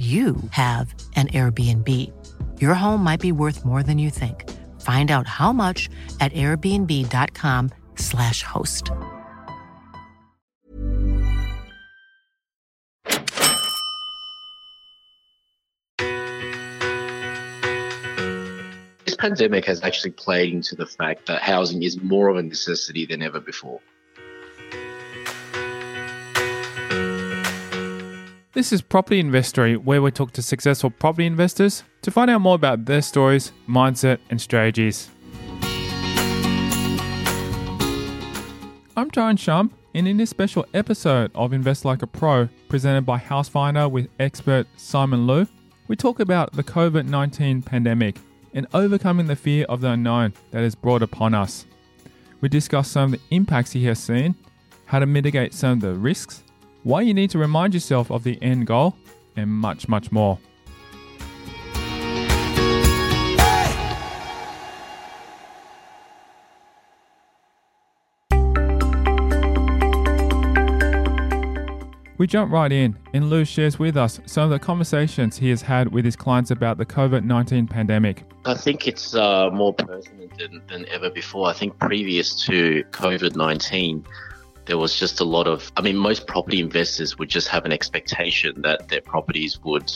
you have an Airbnb. Your home might be worth more than you think. Find out how much at airbnb.com/slash host. This pandemic has actually played into the fact that housing is more of a necessity than ever before. This is Property Investory, where we talk to successful property investors to find out more about their stories, mindset, and strategies. I'm Tyrone Shum, and in this special episode of Invest Like a Pro, presented by Housefinder with expert Simon Loo, we talk about the COVID 19 pandemic and overcoming the fear of the unknown that is brought upon us. We discuss some of the impacts he has seen, how to mitigate some of the risks, why you need to remind yourself of the end goal, and much, much more. We jump right in, and Loo shares with us some of the conversations he has had with his clients about the COVID 19 pandemic. I think it's uh, more pertinent than, than ever before. I think previous to COVID 19, there was just a lot of, I mean, most property investors would just have an expectation that their properties would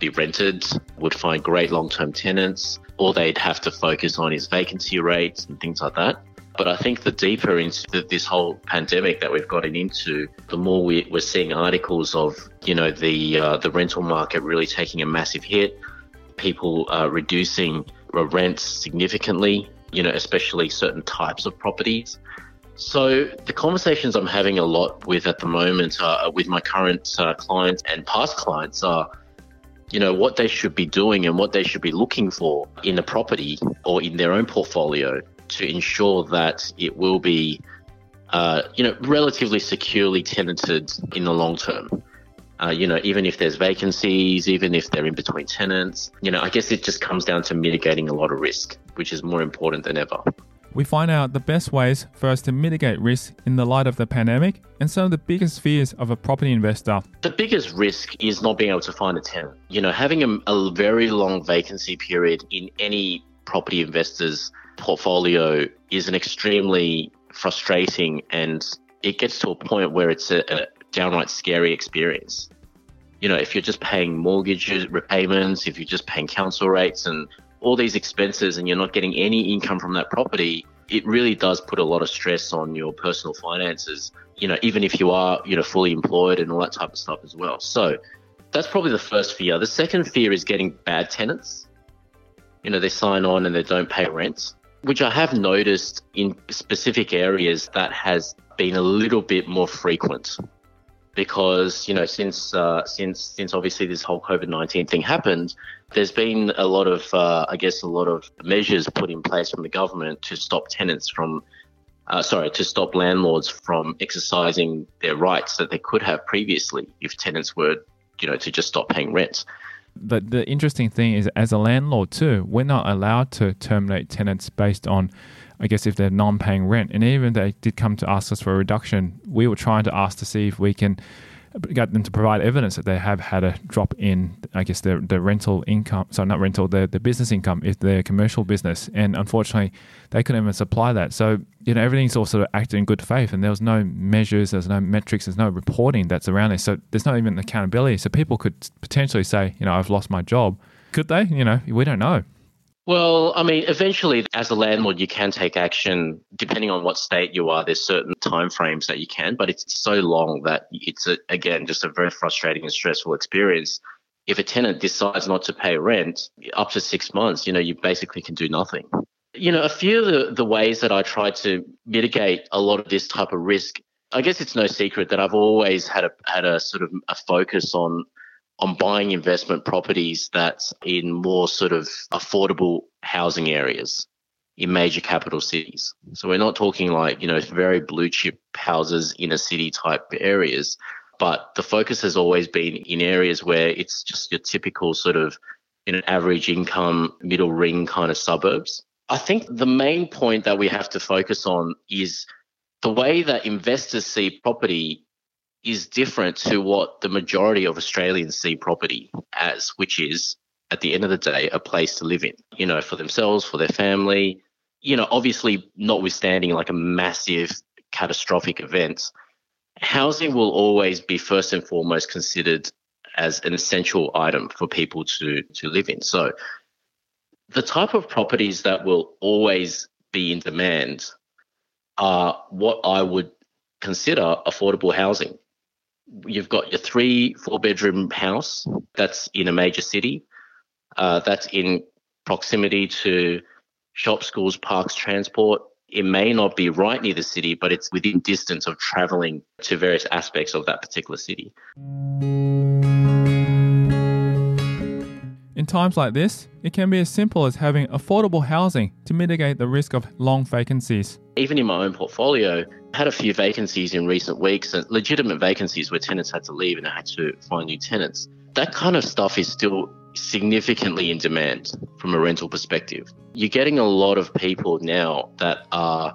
be rented, would find great long term tenants. All they'd have to focus on is vacancy rates and things like that. But I think the deeper into this whole pandemic that we've gotten into, the more we, are seeing articles of, you know, the uh, the rental market really taking a massive hit, people uh, reducing rents significantly, you know, especially certain types of properties. So the conversations I'm having a lot with at the moment uh, with my current uh, clients and past clients are, you know, what they should be doing and what they should be looking for in a property or in their own portfolio to ensure that it will be, uh, you know, relatively securely tenanted in the long term. Uh, you know, even if there's vacancies, even if they're in between tenants, you know, I guess it just comes down to mitigating a lot of risk, which is more important than ever. We find out the best ways for us to mitigate risk in the light of the pandemic and some of the biggest fears of a property investor. The biggest risk is not being able to find a tenant. You know, having a, a very long vacancy period in any property investor's portfolio is an extremely frustrating and it gets to a point where it's a, a downright scary experience. You know, if you're just paying mortgage repayments, if you're just paying council rates and all these expenses and you're not getting any income from that property, it really does put a lot of stress on your personal finances, you know, even if you are, you know, fully employed and all that type of stuff as well. So that's probably the first fear. The second fear is getting bad tenants. You know, they sign on and they don't pay rent which I have noticed in specific areas that has been a little bit more frequent because you know since uh, since since obviously this whole COVID nineteen thing happened, there's been a lot of uh, I guess a lot of measures put in place from the government to stop tenants from. Uh, sorry, to stop landlords from exercising their rights that they could have previously if tenants were, you know, to just stop paying rent. But the interesting thing is, as a landlord too, we're not allowed to terminate tenants based on, I guess, if they're non-paying rent. And even they did come to ask us for a reduction, we were trying to ask to see if we can get them to provide evidence that they have had a drop in, I guess, their, their rental income. So not rental, their, their business income is their commercial business. And unfortunately, they couldn't even supply that. So, you know, everything's all sort of acted in good faith and there was no measures, there's no metrics, there's no reporting that's around this. So there's not even accountability. So people could potentially say, you know, I've lost my job. Could they? You know, we don't know. Well, I mean, eventually, as a landlord, you can take action depending on what state you are. There's certain timeframes that you can, but it's so long that it's a, again just a very frustrating and stressful experience. If a tenant decides not to pay rent up to six months, you know, you basically can do nothing. You know, a few of the, the ways that I try to mitigate a lot of this type of risk, I guess it's no secret that I've always had a had a sort of a focus on on buying investment properties that's in more sort of affordable housing areas in major capital cities. So we're not talking like, you know, very blue chip houses in a city type areas, but the focus has always been in areas where it's just your typical sort of in an average income, middle ring kind of suburbs. I think the main point that we have to focus on is the way that investors see property is different to what the majority of Australians see property as, which is at the end of the day a place to live in, you know, for themselves, for their family. You know, obviously, notwithstanding like a massive catastrophic event, housing will always be first and foremost considered as an essential item for people to to live in. So the type of properties that will always be in demand are what I would consider affordable housing. You've got your three, four bedroom house that's in a major city, uh, that's in proximity to shops, schools, parks, transport. It may not be right near the city, but it's within distance of traveling to various aspects of that particular city. In times like this, it can be as simple as having affordable housing to mitigate the risk of long vacancies. Even in my own portfolio, I had a few vacancies in recent weeks, legitimate vacancies where tenants had to leave and I had to find new tenants. That kind of stuff is still significantly in demand from a rental perspective. You're getting a lot of people now that are,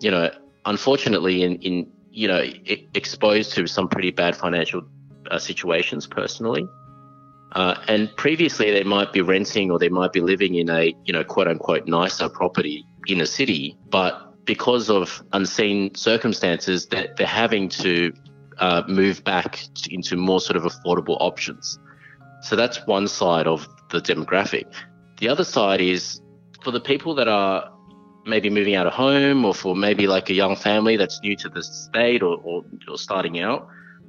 you know, unfortunately in, in you know, exposed to some pretty bad financial uh, situations personally uh, and previously, they might be renting or they might be living in a, you know, quote unquote nicer property in a city, but because of unseen circumstances, that they're having to uh, move back into more sort of affordable options. So that's one side of the demographic. The other side is for the people that are maybe moving out of home or for maybe like a young family that's new to the state or, or, or starting out,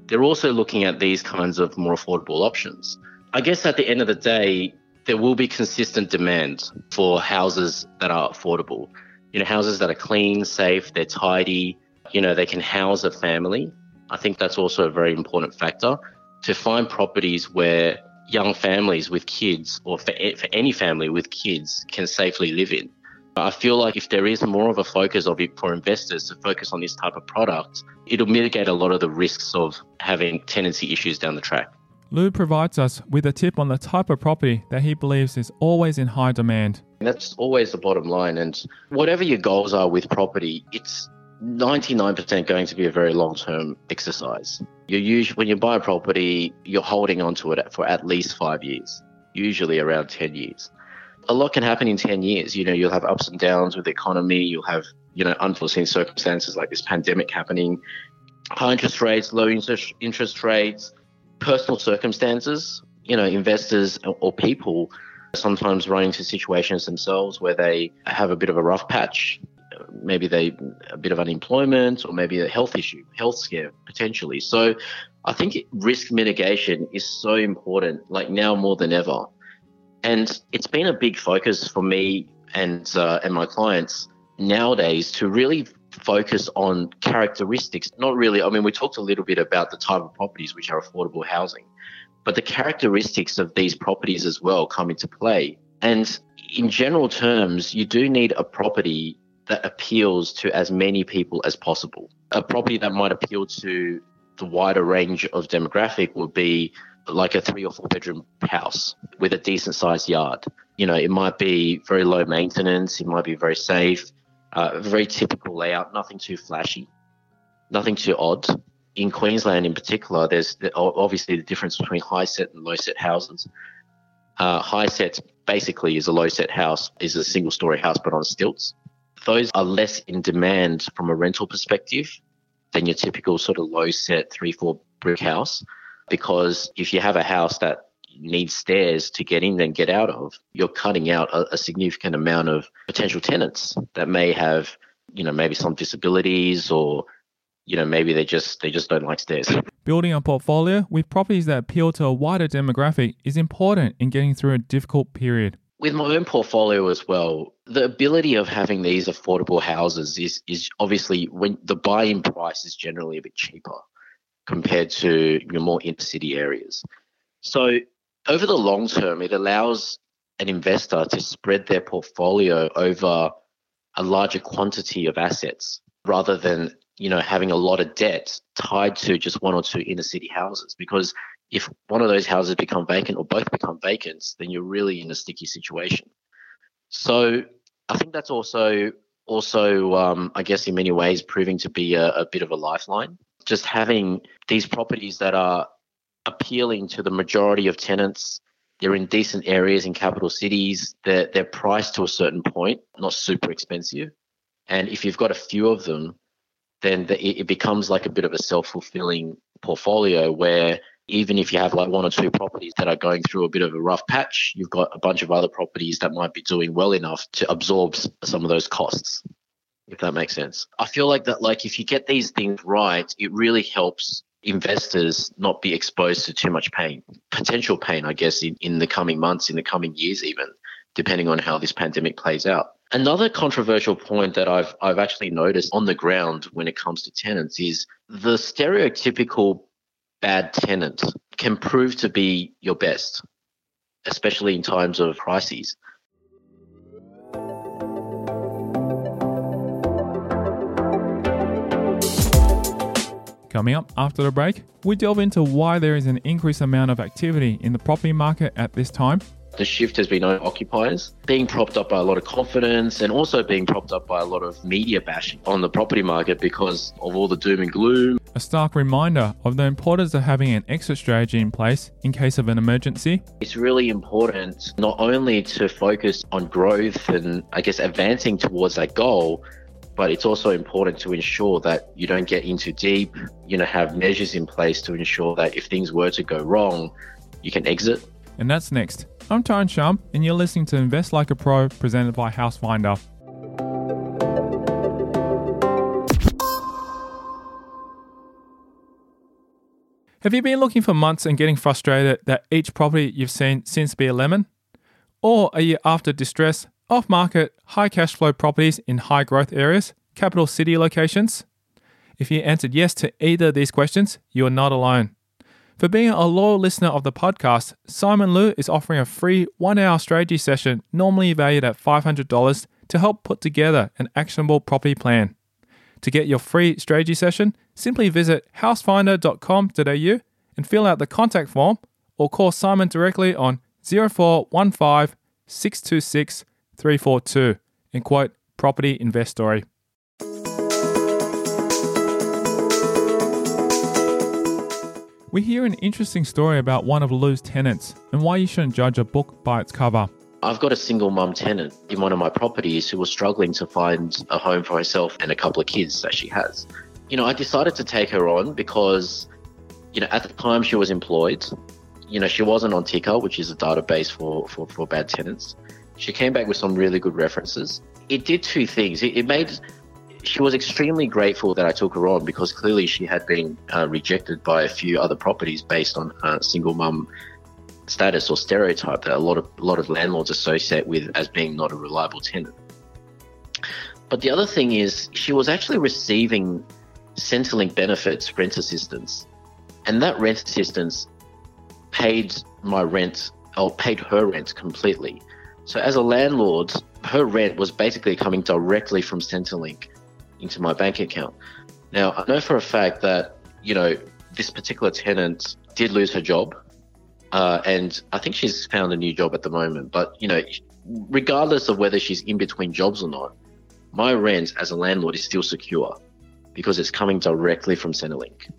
they're also looking at these kinds of more affordable options. I guess at the end of the day, there will be consistent demand for houses that are affordable. You know, houses that are clean, safe, they're tidy, you know, they can house a family. I think that's also a very important factor to find properties where young families with kids or for, for any family with kids can safely live in. I feel like if there is more of a focus of it for investors to focus on this type of product, it'll mitigate a lot of the risks of having tenancy issues down the track. Loo provides us with a tip on the type of property that he believes is always in high demand. That's always the bottom line. And whatever your goals are with property, it's 99% going to be a very long term exercise. You usually, when you buy a property, you're holding on to it for at least five years, usually around 10 years. A lot can happen in 10 years. You know, you'll have ups and downs with the economy, you'll have, you know, unforeseen circumstances like this pandemic happening, high interest rates, low interest, interest rates personal circumstances, you know, investors or people sometimes run into situations themselves where they have a bit of a rough patch. Maybe they a bit of unemployment or maybe a health issue, health scare potentially. So I think risk mitigation is so important, like now more than ever. And it's been a big focus for me and uh, and my clients nowadays to really focus on characteristics, not really. I mean, we talked a little bit about the type of properties which are affordable housing, but the characteristics of these properties as well come into play. And in general terms, you do need a property that appeals to as many people as possible. A property that might appeal to the wider range of demographic would be like a three or four bedroom house with a decent sized yard. You know, it might be very low maintenance, it might be very safe, uh, very typical layout, nothing too flashy, nothing too odd. In Queensland, in particular, there's the, obviously the difference between high set and low set houses. Uh, high set basically is a low set house, is a single story house but on stilts. Those are less in demand from a rental perspective than your typical sort of low set three, four brick house. Because if you have a house that need stairs to get in and get out of, you're cutting out a, a significant amount of potential tenants that may have, you know, maybe some disabilities or you know maybe they just they just don't like stairs. Building a portfolio with properties that appeal to a wider demographic is important in getting through a difficult period. With my own portfolio as well the ability of having these affordable houses is is obviously when the buy-in price is generally a bit cheaper compared to your more inner city areas. So over the long term, it allows an investor to spread their portfolio over a larger quantity of assets rather than you know having a lot of debt tied to just one or two inner city houses. Because if one of those houses become vacant or both become vacant then you're really in a sticky situation. So i think that's also also um, i guess in many ways proving to be a, a bit of a lifeline. Just having these properties that are appealing to the majority of tenants they're in decent areas in capital cities. They're, they're priced to a certain point, not super expensive. And if you've got a few of them, then the, it becomes like a bit of a self fulfilling portfolio where even if you have like one or two properties that are going through a bit of a rough patch, you've got a bunch of other properties that might be doing well enough to absorb some of those costs, if that makes sense. I feel like that, like if you get these things right, it really helps investors not be exposed to too much pain, potential pain, I guess, in, in the coming months, in the coming years, even, depending on how this pandemic plays out. Another controversial point that I've I've actually noticed on the ground when it comes to tenants is the stereotypical bad tenant can prove to be your best, especially in times of crises. Coming up after the break, we delve into why there is an increased amount of activity in the property market at this time. The shift has been on occupiers being propped up by a lot of confidence and also being propped up by a lot of media bashing on the property market because of all the doom and gloom. A stark reminder of the importance of having an exit strategy in place in case of an emergency. It's really important not only to focus on growth and, I guess, advancing towards that goal, but it's also important to ensure that you don't get into deep, you know, have measures in place to ensure that if things were to go wrong, you can exit. And that's next. I'm Tyrone Shum, and you're listening to Invest Like a Pro presented by Housefinder. Have you been looking for months and getting frustrated that each property you've seen seems to be a lemon? Or are you after distress off market, high cash flow properties in high growth areas, capital city locations? If you answered yes to either of these questions, you are not alone. For being a loyal listener of the podcast, Simon Loo is offering a free one hour strategy session, normally valued at $500, to help put together an actionable property plan. To get your free strategy session, simply visit housefinder.com.au and fill out the contact form or call Simon directly on 0415 626 342 and quote property investory. We hear an interesting story about one of Loo's tenants and why you shouldn't judge a book by its cover. I've got a single mum tenant in one of my properties who was struggling to find a home for herself and a couple of kids that she has. You know, I decided to take her on because, you know, at the time she was employed. You know, she wasn't on TICA, which is a database for, for, for bad tenants. She came back with some really good references. It did two things. It, it made she was extremely grateful that I took her on because clearly she had been uh, rejected by a few other properties based on uh, single mum status or stereotype that a lot of a lot of landlords associate with as being not a reliable tenant. But the other thing is she was actually receiving Centrelink benefits, rent assistance, and that rent assistance paid my rent or paid her rent completely. So as a landlord, her rent was basically coming directly from Centrelink into my bank account. Now, I know for a fact that, you know, this particular tenant did lose her job. Uh, and I think she's found a new job at the moment. But, you know, regardless of whether she's in between jobs or not, my rent as a landlord is still secure because it's coming directly from Centrelink.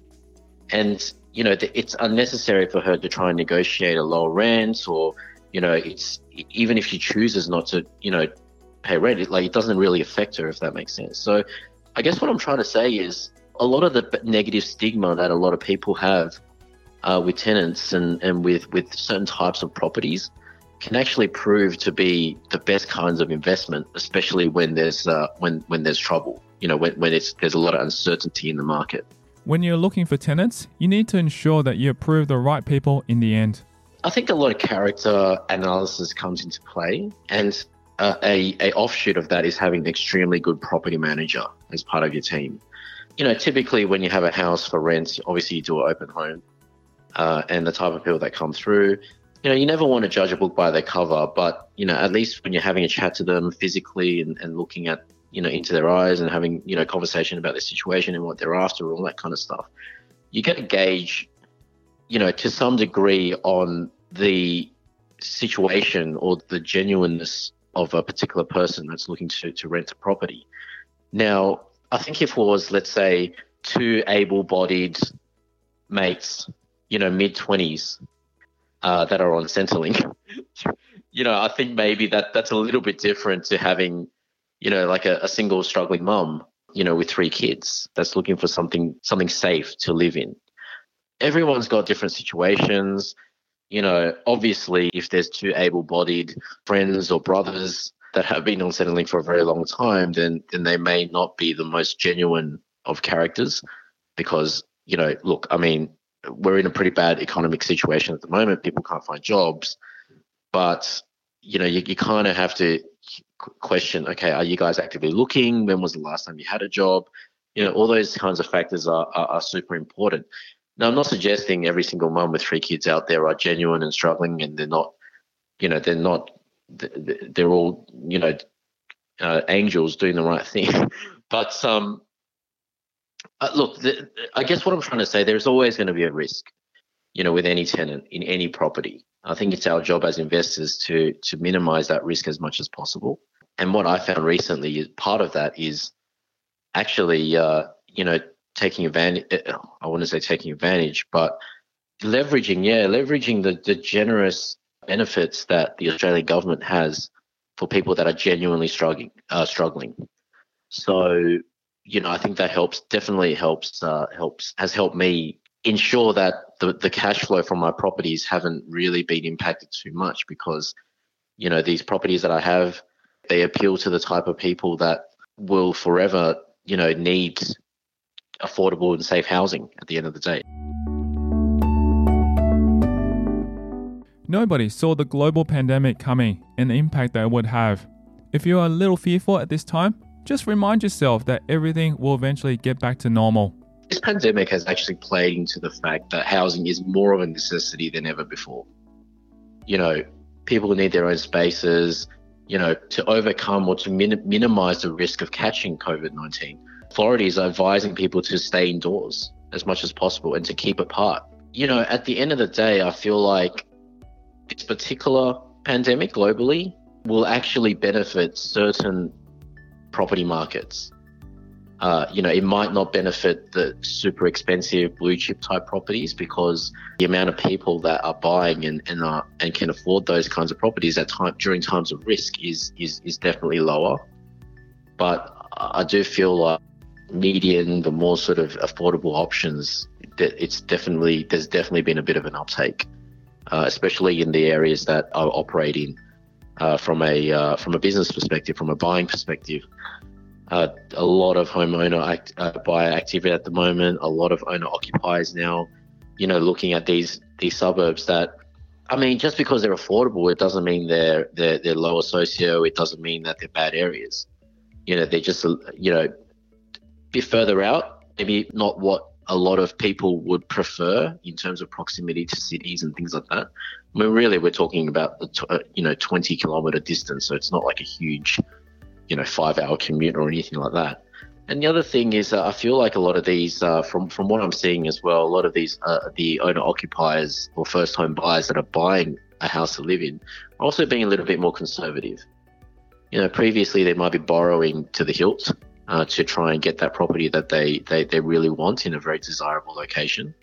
And, you know, it's unnecessary for her to try and negotiate a lower rent or you know, it's even if she chooses not to, you know, pay rent, it, like it doesn't really affect her if that makes sense. So, I guess what I'm trying to say is a lot of the negative stigma that a lot of people have uh, with tenants and, and with, with certain types of properties can actually prove to be the best kinds of investment, especially when there's uh, when when there's trouble. You know, when, when it's there's a lot of uncertainty in the market. When you're looking for tenants, you need to ensure that you approve the right people in the end. I think a lot of character analysis comes into play, and uh, a, a offshoot of that is having an extremely good property manager as part of your team. You know, typically when you have a house for rent, obviously you do an open home. uh, and the type of people that come through. You know, you never want to judge a book by their cover, but you know, at least when you're having a chat to them physically and, and looking at you know into their eyes and having you know conversation about their situation and what they're after, all that kind of stuff, you get a gauge, you know, to some degree on the situation or the genuineness of a particular person that's looking to, to rent a property. Now, I think if it was, let's say, two able bodied mates, you know, mid 20s uh, that are on Centrelink, you know, I think maybe that that's a little bit different to having, you know, like a, a single struggling mum, you know, with three kids that's looking for something something safe to live in. Everyone's got different situations you know, obviously, if there's two able bodied friends or brothers that have been on Centrelink for a very long time, then, then they may not be the most genuine of characters because, you know, look, I mean, we're in a pretty bad economic situation at the moment. People can't find jobs. But, you know, you, you kind of have to question okay, are you guys actively looking? When was the last time you had a job? You know, all those kinds of factors are, are, are super important. Now, I'm not suggesting every single mum with three kids out there are genuine and struggling, and they're not, you know, they're not, they're all, you know, uh, angels doing the right thing. but um, uh, look, the, I guess what I'm trying to say, there's always going to be a risk, you know, with any tenant in any property. I think it's our job as investors to to minimize that risk as much as possible. And what I found recently is part of that is actually, uh, you know, taking advantage. I wouldn't say taking advantage, but leveraging, yeah, leveraging the, the generous benefits that the Australian government has for people that are genuinely struggling. Uh, struggling. So, you know, I think that helps. Definitely helps. Uh, helps has helped me ensure that the the cash flow from my properties haven't really been impacted too much because, you know, these properties that I have, they appeal to the type of people that will forever, you know, need affordable and safe housing at the end of the day. Nobody saw the global pandemic coming and the impact that it would have. If you are a little fearful at this time, just remind yourself that everything will eventually get back to normal. This pandemic has actually played into the fact that housing is more of a necessity than ever before. You know, people need their own spaces, you know, to overcome or to min- minimize the risk of catching COVID 19 authorities are advising people to stay indoors as much as possible and to keep apart. You know, at the end of the day, I feel like this particular pandemic globally will actually benefit certain property markets. Uh, you know, it might not benefit the super expensive blue chip type properties because the amount of people that are buying and and, are, and can afford those kinds of properties at time during times of risk is is is definitely lower. But I do feel like median, the more sort of affordable options, it's definitely there's definitely been a bit of an uptake, uh, especially in the areas that are operating uh, from a uh, from a business perspective, from a buying perspective. Uh, a lot of homeowner act, uh, buyer activity at the moment. A lot of owner occupiers now, you know, looking at these these suburbs that. I mean, just because they're affordable, it doesn't mean they're they're, they're lower socio. It doesn't mean that they're bad areas. You know, they're just you know bit further out, maybe not what a lot of people would prefer in terms of proximity to cities and things like that. I mean, really, we're talking about the uh, you know 20 kilometer distance, so it's not like a huge, you know, five hour commute or anything like that. And the other thing is, uh, I feel like a lot of these, uh, from from what I'm seeing as well, a lot of these, uh, the owner occupiers or first home buyers that are buying a house to live in, are also being a little bit more conservative. You know, previously they might be borrowing to the hilt uh, to try and get that property that they, they, they really want in a very desirable location.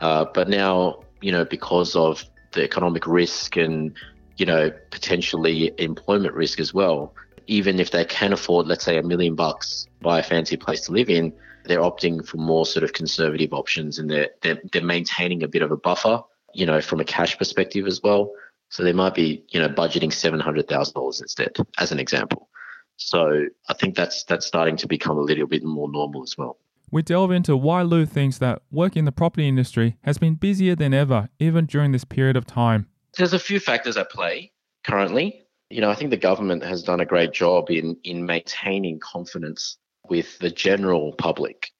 Uh, but now, you know, because of the economic risk and, you know, potentially employment risk as well, even if they can afford, let's say, a million bucks, buy a fancy place to live in, they're opting for more sort of conservative options and they're, they're, they're maintaining a bit of a buffer, you know, from a cash perspective as well. So they might be, you know, budgeting $700,000 instead, as an example. So I think that's that's starting to become a little bit more normal as well. We delve into why Loo thinks that work in the property industry has been busier than ever, even during this period of time. There's a few factors at play currently. You know, I think the government has done a great job in in maintaining confidence with the general public.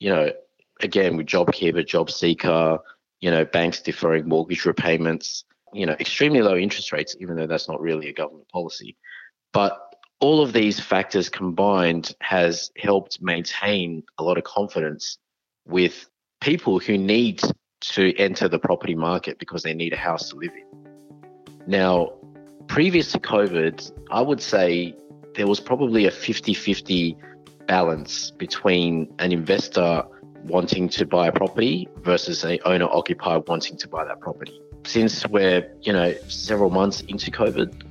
You know, again with JobKeeper, JobSeeker, you know, banks deferring mortgage repayments, you know, extremely low interest rates, even though that's not really a government policy. But all of these factors combined has helped maintain a lot of confidence with people who need to enter the property market because they need a house to live in. Now, previous to COVID, I would say there was probably a 50 50 balance between an investor wanting to buy a property versus a owner occupier wanting to buy that property. Since we're, you know, several months into COVID,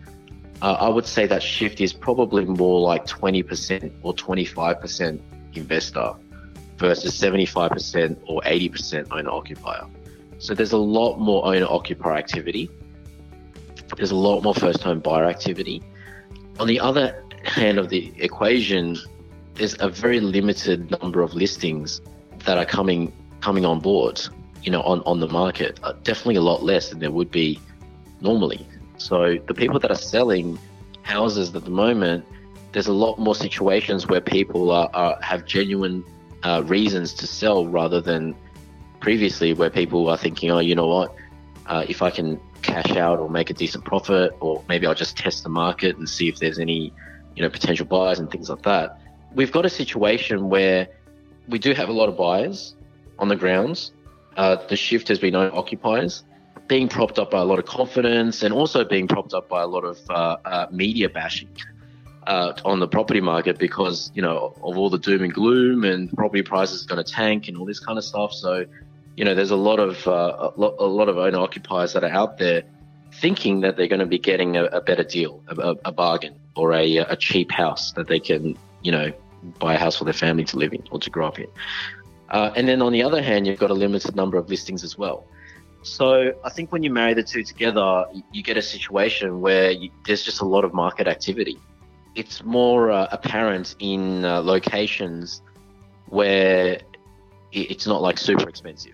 uh, I would say that shift is probably more like 20% or 25% investor versus 75% or 80% owner occupier. So there's a lot more owner occupier activity. There's a lot more first home buyer activity. On the other hand of the equation, there's a very limited number of listings that are coming coming on board, you know, on, on the market. Uh, definitely a lot less than there would be normally. So the people that are selling houses at the moment, there's a lot more situations where people are, are have genuine uh, reasons to sell rather than previously where people are thinking, oh, you know what, uh, if I can cash out or make a decent profit, or maybe I'll just test the market and see if there's any, you know, potential buyers and things like that. We've got a situation where we do have a lot of buyers on the grounds. Uh, the shift has been on occupiers being propped up by a lot of confidence and also being propped up by a lot of uh, uh, media bashing uh, on the property market because you know of all the doom and gloom and property prices going to tank and all this kind of stuff. So you know there's a lot of uh, a, lot, a lot of owner occupiers that are out there thinking that they're going to be getting a, a better deal, a, a, bargain, or a, a cheap house that they can you know buy a house for their family to live in or to grow up in. Uh, and then on the other hand, you've got a limited number of listings as well. So I think when you marry the two together, you get a situation where you, there's just a lot of market activity. It's more uh, apparent in uh, locations where it's not like super expensive.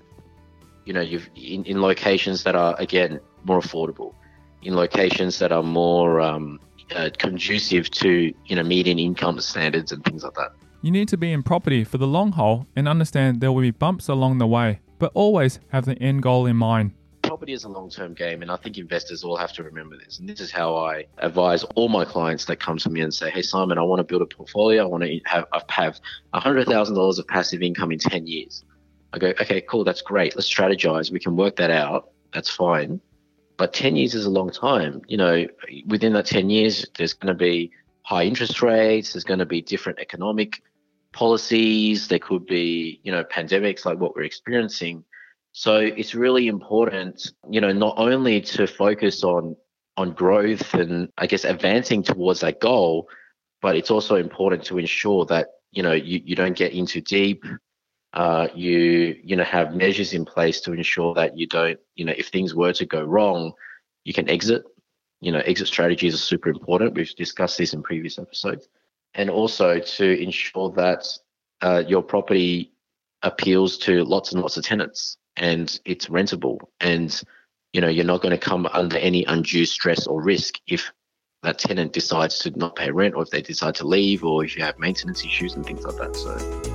You know, you've in, in locations that are again more affordable, in locations that are more um, uh, conducive to you know median income standards and things like that. You need to be in property for the long haul and understand there will be bumps along the way but always have the end goal in mind. Property is a long term game, and I think investors all have to remember this. And this is how I advise all my clients that come to me and say, Hey, Simon, I want to build a portfolio. I want to have, have $100,000 of passive income in 10 years. I go, Okay, cool. That's great. Let's strategize. We can work that out. That's fine. But 10 years is a long time. You know, within that 10 years, there's going to be high interest rates, there's going to be different economic policies, there could be, you know, pandemics like what we're experiencing. So it's really important, you know, not only to focus on on growth and I guess advancing towards that goal, but it's also important to ensure that, you know, you, you don't get into deep. Uh, you, you know, have measures in place to ensure that you don't, you know, if things were to go wrong, you can exit. You know, exit strategies are super important. We've discussed this in previous episodes and also to ensure that uh, your property appeals to lots and lots of tenants and it's rentable and you know you're not going to come under any undue stress or risk if that tenant decides to not pay rent or if they decide to leave or if you have maintenance issues and things like that so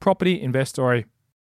Property Investory.